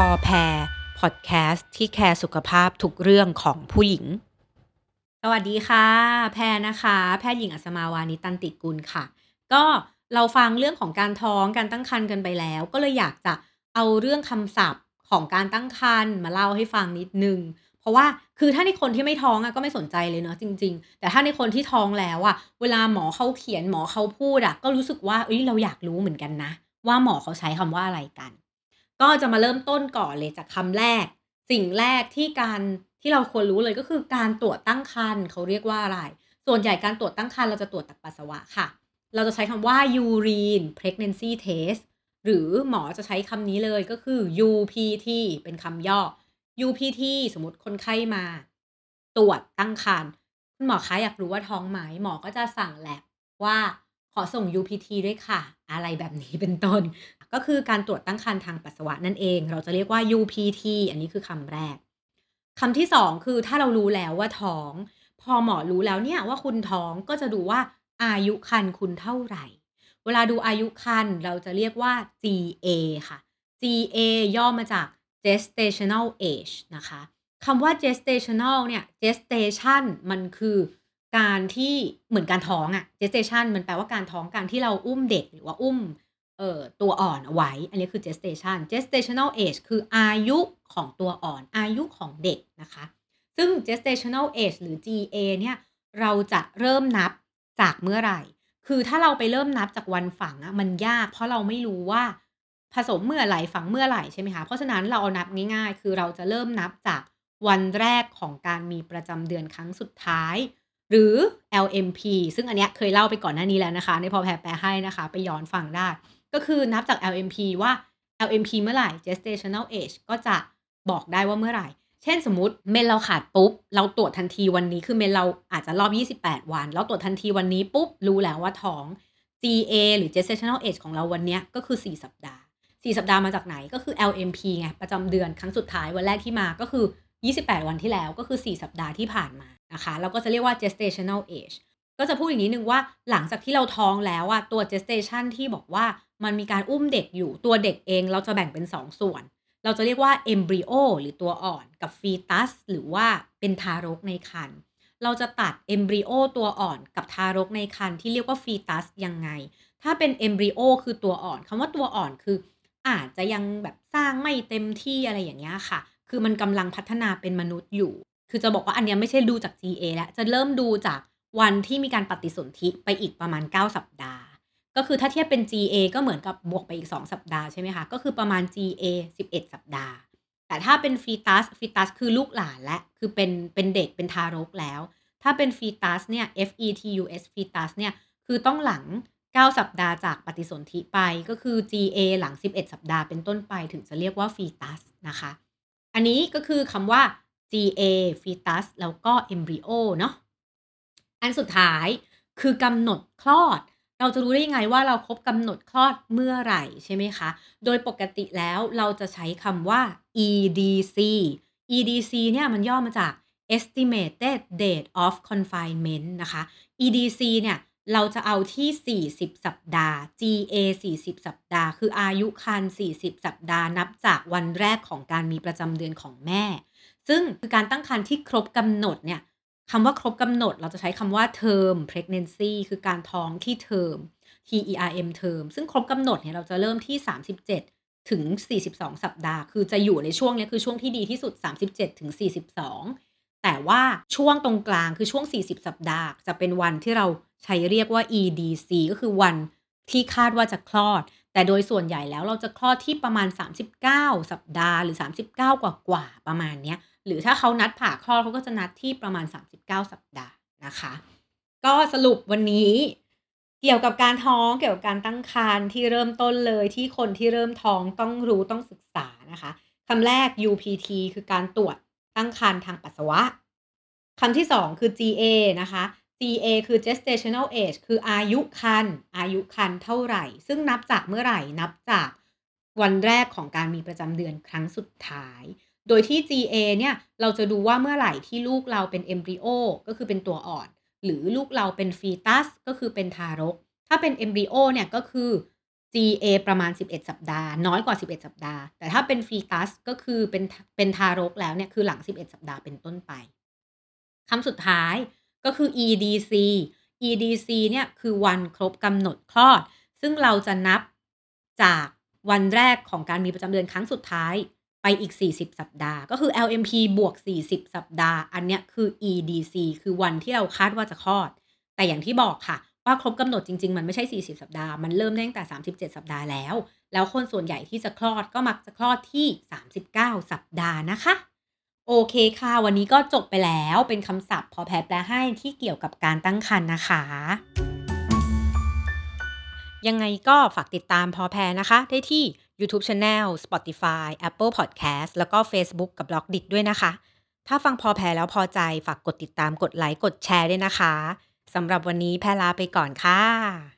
พอแพรพอดแคสต์ที่แคร์สุขภาพทุกเรื่องของผู้หญิง สวัสดีค่ะ แพรนะคะ แพทย์หญิงอัศมาวานิตันติกุลค่ะ ก็เราฟังเรื่องของการท้องการตั้งครรภ์กันไปแล้ว ก็เลยอยากจะเอาเรื่องคำศัพท์ของการตั้งครรภ์มาเล่าให้ฟังนิดนึงเพราะว่าคือถ้าในคนที่ไม่ท้องอะก็ไม่สนใจเลยเนาะจริง ๆ แต่ถ้าในคนที่ท้องแล้วอะเวลาหมอเขาเขียนหมอเขาพูดอะก็รู้สึกว่าเอ้ยเราอยากรู้เหมือนกันนะ ว่าหมอเขาใช้คำว่าอะไรกัน ก็จะมาเริ่มต้นก่อนเลยจากคำแรก สิ่งแรกที่การที่เราควรรู้เลยก็คือการตรวจตั้งครรภ์เขาเรียกว่าอะไร ส่วนใหญ่การตรวจตั้งครรภ์เราจะตรวจจากปัสสาวะค่ะ เราจะใช้คำว่า urine pregnancy test หรือหมอจะใช้คำนี้เลยก็คือ UPT เป็นคำย่อ UPT สมมติคนไข้มา ตรวจตั้งครรภ์คุณหมอคะอยากรู้ว่าท้องไหมหมอก็จะสั่งแลบว่าขอส่ง UPT ด้วยค่ะ อะไรแบบนี้เป็นต้น ก็คือการตรวจตั้งครรภ์ทางปัสสาวะนั่นเอง เราจะเรียกว่า UPT อันนี้คือคำแรกคำที่สองคือถ้าเรารู้แล้วว่าท้อง พอหมอรู้แล้วเนี่ยว่าคุณท้องก็จะดูว่าอายุครรภ์คุณเท่าไหร่ เวลาดูอายุครรภ์เราจะเรียกว่า GA ค่ะ GA ย่อมาจาก gestational age นะคะคำว่า gestational เนี่ย gestation มันคือการที่เหมือนการท้องอะ gestation มันแปลว่าการท้องการที่เราอุ้มเด็กหรือว่าอุ้ม เอ่อตัวอ่อนเอาไว้ อันนี้คือ gestation gestational age คืออายุของตัวอ่อน อายุของเด็กนะคะ ซึ่ง gestational age หรือ GA เนี่ยเราจะเริ่มนับจากเมื่อไหร่ คือถ้าเราไปเริ่มนับจากวันฝังอะมันยากเพราะเราไม่รู้ว่าผสมเมื่อไหร่ฝังเมื่อไหร่ใช่ไหมคะ เพราะฉะนั้นเราเอานับง่าย ๆ คือเราจะเริ่มนับจากวันแรกของการมีประจำเดือนครั้งสุดท้าย หรือ LMP ซึ่งอันเนี้ยเคยเล่าไปก่อนหน้านี้แล้วนะคะ ในพอแพรแปลให้นะคะ ไปย้อนฟังได้ ก็คือนับจาก LMP ว่า LMP เมื่อไหร่ gestational age ก็จะบอกได้ว่าเมื่อไหร่ เช่นสมมติเมนเราขาดปุ๊บ เราตรวจทันทีวันนี้คือเมนเราอาจจะรอบ 28 วันเราตรวจทันทีวันนี้ปุ๊บ รู้แล้วว่าท้อง GA หรือ gestational age ของเราวันนี้ก็คือ 4 สัปดาห์ 4 สัปดาห์มาจากไหนก็คือ LMP ไงประจำเดือนครั้งสุดท้ายวันแรกที่มาก็คือ 28 วันที่แล้วก็คือ 4 สัปดาห์ที่ผ่านมานะคะเราก็จะเรียกว่า gestational age ก็จะพูดอย่างนี้นึงว่าหลังจากที่เราท้องแล้วอะตัว gestation ที่บอกว่ามันมีการอุ้มเด็กอยู่ตัวเด็กเองเราจะแบ่งเป็น 2ส่วน เราจะเรียกว่า embryo หรือตัวอ่อนกับ fetus หรือว่าเป็นทารกในครรภ์เราจะตัด embryo ตัวอ่อนกับทารกในครรภ์ที่เรียกว่า fetus ยังไง ถ้าเป็น embryo คือตัวอ่อนคำว่าตัวอ่อนคือ อาจจะยังแบบสร้างไม่เต็มที่อะไรอย่างเงี้ยค่ะ คือมันกำลังพัฒนาเป็นมนุษย์อยู่ คือจะบอกว่าอันเนี้ยไม่ใช่ดูจาก GA แล้วจะเริ่มดูจาก วันที่มีการปฏิสนธิไปอีกประมาณ 9 สัปดาห์ ก็คือถ้าเทียบเป็น GA ก็เหมือนกับบวกไปอีก 2 สัปดาห์ใช่ไหมคะ ก็คือประมาณ GA 11 สัปดาห์ แต่ถ้าเป็นฟีตัสฟีตัสคือลูกหลานและ คือเป็นเป็นเด็กเป็นทารกแล้ว ถ้าเป็นฟีตัสเนี่ย F E T U S ฟีตัสเนี่ยคือต้องหลัง 9 สัปดาห์จากปฏิสนธิไปก็คือ GA หลัง 11 สัปดาห์เป็นต้นไปถึงจะเรียกว่าฟีตัสนะคะ อันนี้ก็คือคำว่า GA ฟีตัสแล้วก็ embryo เนาะ อันสุดท้ายคือกำหนดคลอด เราจะรู้ได้ยังไงว่าเราครบกำหนดคลอดเมื่อไหร่ใช่ไหมคะ โดยปกติแล้วเราจะใช้คำว่า EDC EDC เนี่ยมันย่อมาจาก estimated date of confinement นะคะ EDC เนี่ยเราจะเอาที่ 40 สัปดาห์ GA 40 สัปดาห์ คืออายุครรภ์40 สัปดาห์ นับจากวันแรกของการมีประจำเดือนของแม่ ซึ่งคือการตั้งครรภ์ที่ครบกำหนดเนี่ย คำว่าครบกำหนดเราจะใช้คำว่า term pregnancy คือการท้องที่ term T E R M term ซึ่งครบกำหนดเนี่ยเราจะเริ่มที่ 37 ถึง 42 สัปดาห์ คือจะอยู่ในช่วงนี้คือช่วงที่ดีที่สุด 37 ถึง 42 แต่ว่าช่วงตรงกลางคือช่วง 40 สัปดาห์ จะเป็นวันที่เราใช้เรียกว่า EDC ก็คือวันที่คาดว่าจะคลอด แต่โดยส่วนใหญ่แล้วเราจะคลอดที่ประมาณ 39 สัปดาห์หรือ 39 กว่ากว่าประมาณเนี้ย หรือถ้าเขานัดผ่าคลอดเขาก็จะนัดที่ประมาณ 39 สัปดาห์นะคะ ก็สรุปวันนี้เกี่ยวกับการท้องเกี่ยวกับการตั้งครรภ์ที่เริ่มต้นเลยที่คนที่เริ่มท้องต้องรู้ต้องศึกษานะคะคำแรก UPT คือการตรวจตั้งครรภ์ทางปัสสาวะคำที่สองคือ GA นะคะ GA คือ gestational age คืออายุครรภ์อายุครรภ์เท่าไหร่ ซึ่งนับจากเมื่อไหร่นับจากวันแรกของการมีประจำเดือนครั้งสุดท้าย โดยที่ GA เนี่ยเราจะดูว่าเมื่อไหร่ที่ลูกเราเป็น embryo ก็คือเป็นตัวอ่อน หรือลูกเราเป็นฟีตัสก็คือเป็นทารก ถ้าเป็น embryo เนี่ยก็คือ GA ประมาณ 11 สัปดาห์ น้อยกว่า 11 สัปดาห์ แต่ถ้าเป็นฟีตัสก็คือเป็นเป็นทารกแล้วเนี่ยคือหลัง 11 สัปดาห์เป็นต้นไปคำสุดท้ายก็คือ EDC EDC เนี่ยคือวันครบกำหนดคลอด ซึ่งเราจะนับจากวันแรกของการมีประจำเดือนครั้งสุดท้าย ไปอีก 40 สัปดาห์ ก็คือ LMP บวก 40 สัปดาห์ อันเนี้ยคือ EDC คือวันที่เราคาดว่าจะคลอด แต่อย่างที่บอกค่ะ ว่าครบกำหนดจริง ๆ มันไม่ใช่ 40 สัปดาห์ มันเริ่มตั้งแต่ 37 สัปดาห์แล้ว แล้วคนส่วนใหญ่ที่จะคลอดก็มักจะคลอดที่ 39 สัปดาห์นะคะ โอเคค่ะ วันนี้ก็จบไปแล้วเป็นคำศัพท์ พอแพรแปลให้ที่เกี่ยวกับการตั้งครรภ์นะคะยังไงก็ฝากติดตามพอแพรนะคะ ได้ที่ YouTube Channel Spotify Apple Podcast แล้วก็ Facebook กับ b l o อกดิด้วยนะคะ ถ้าฟังพอแพ้แล้วพอใจฝากกดติดตามกดไลค์กดแชร์ด้วยนะคะสำหรับวันนี้แพรลาไปก่อนค่ะ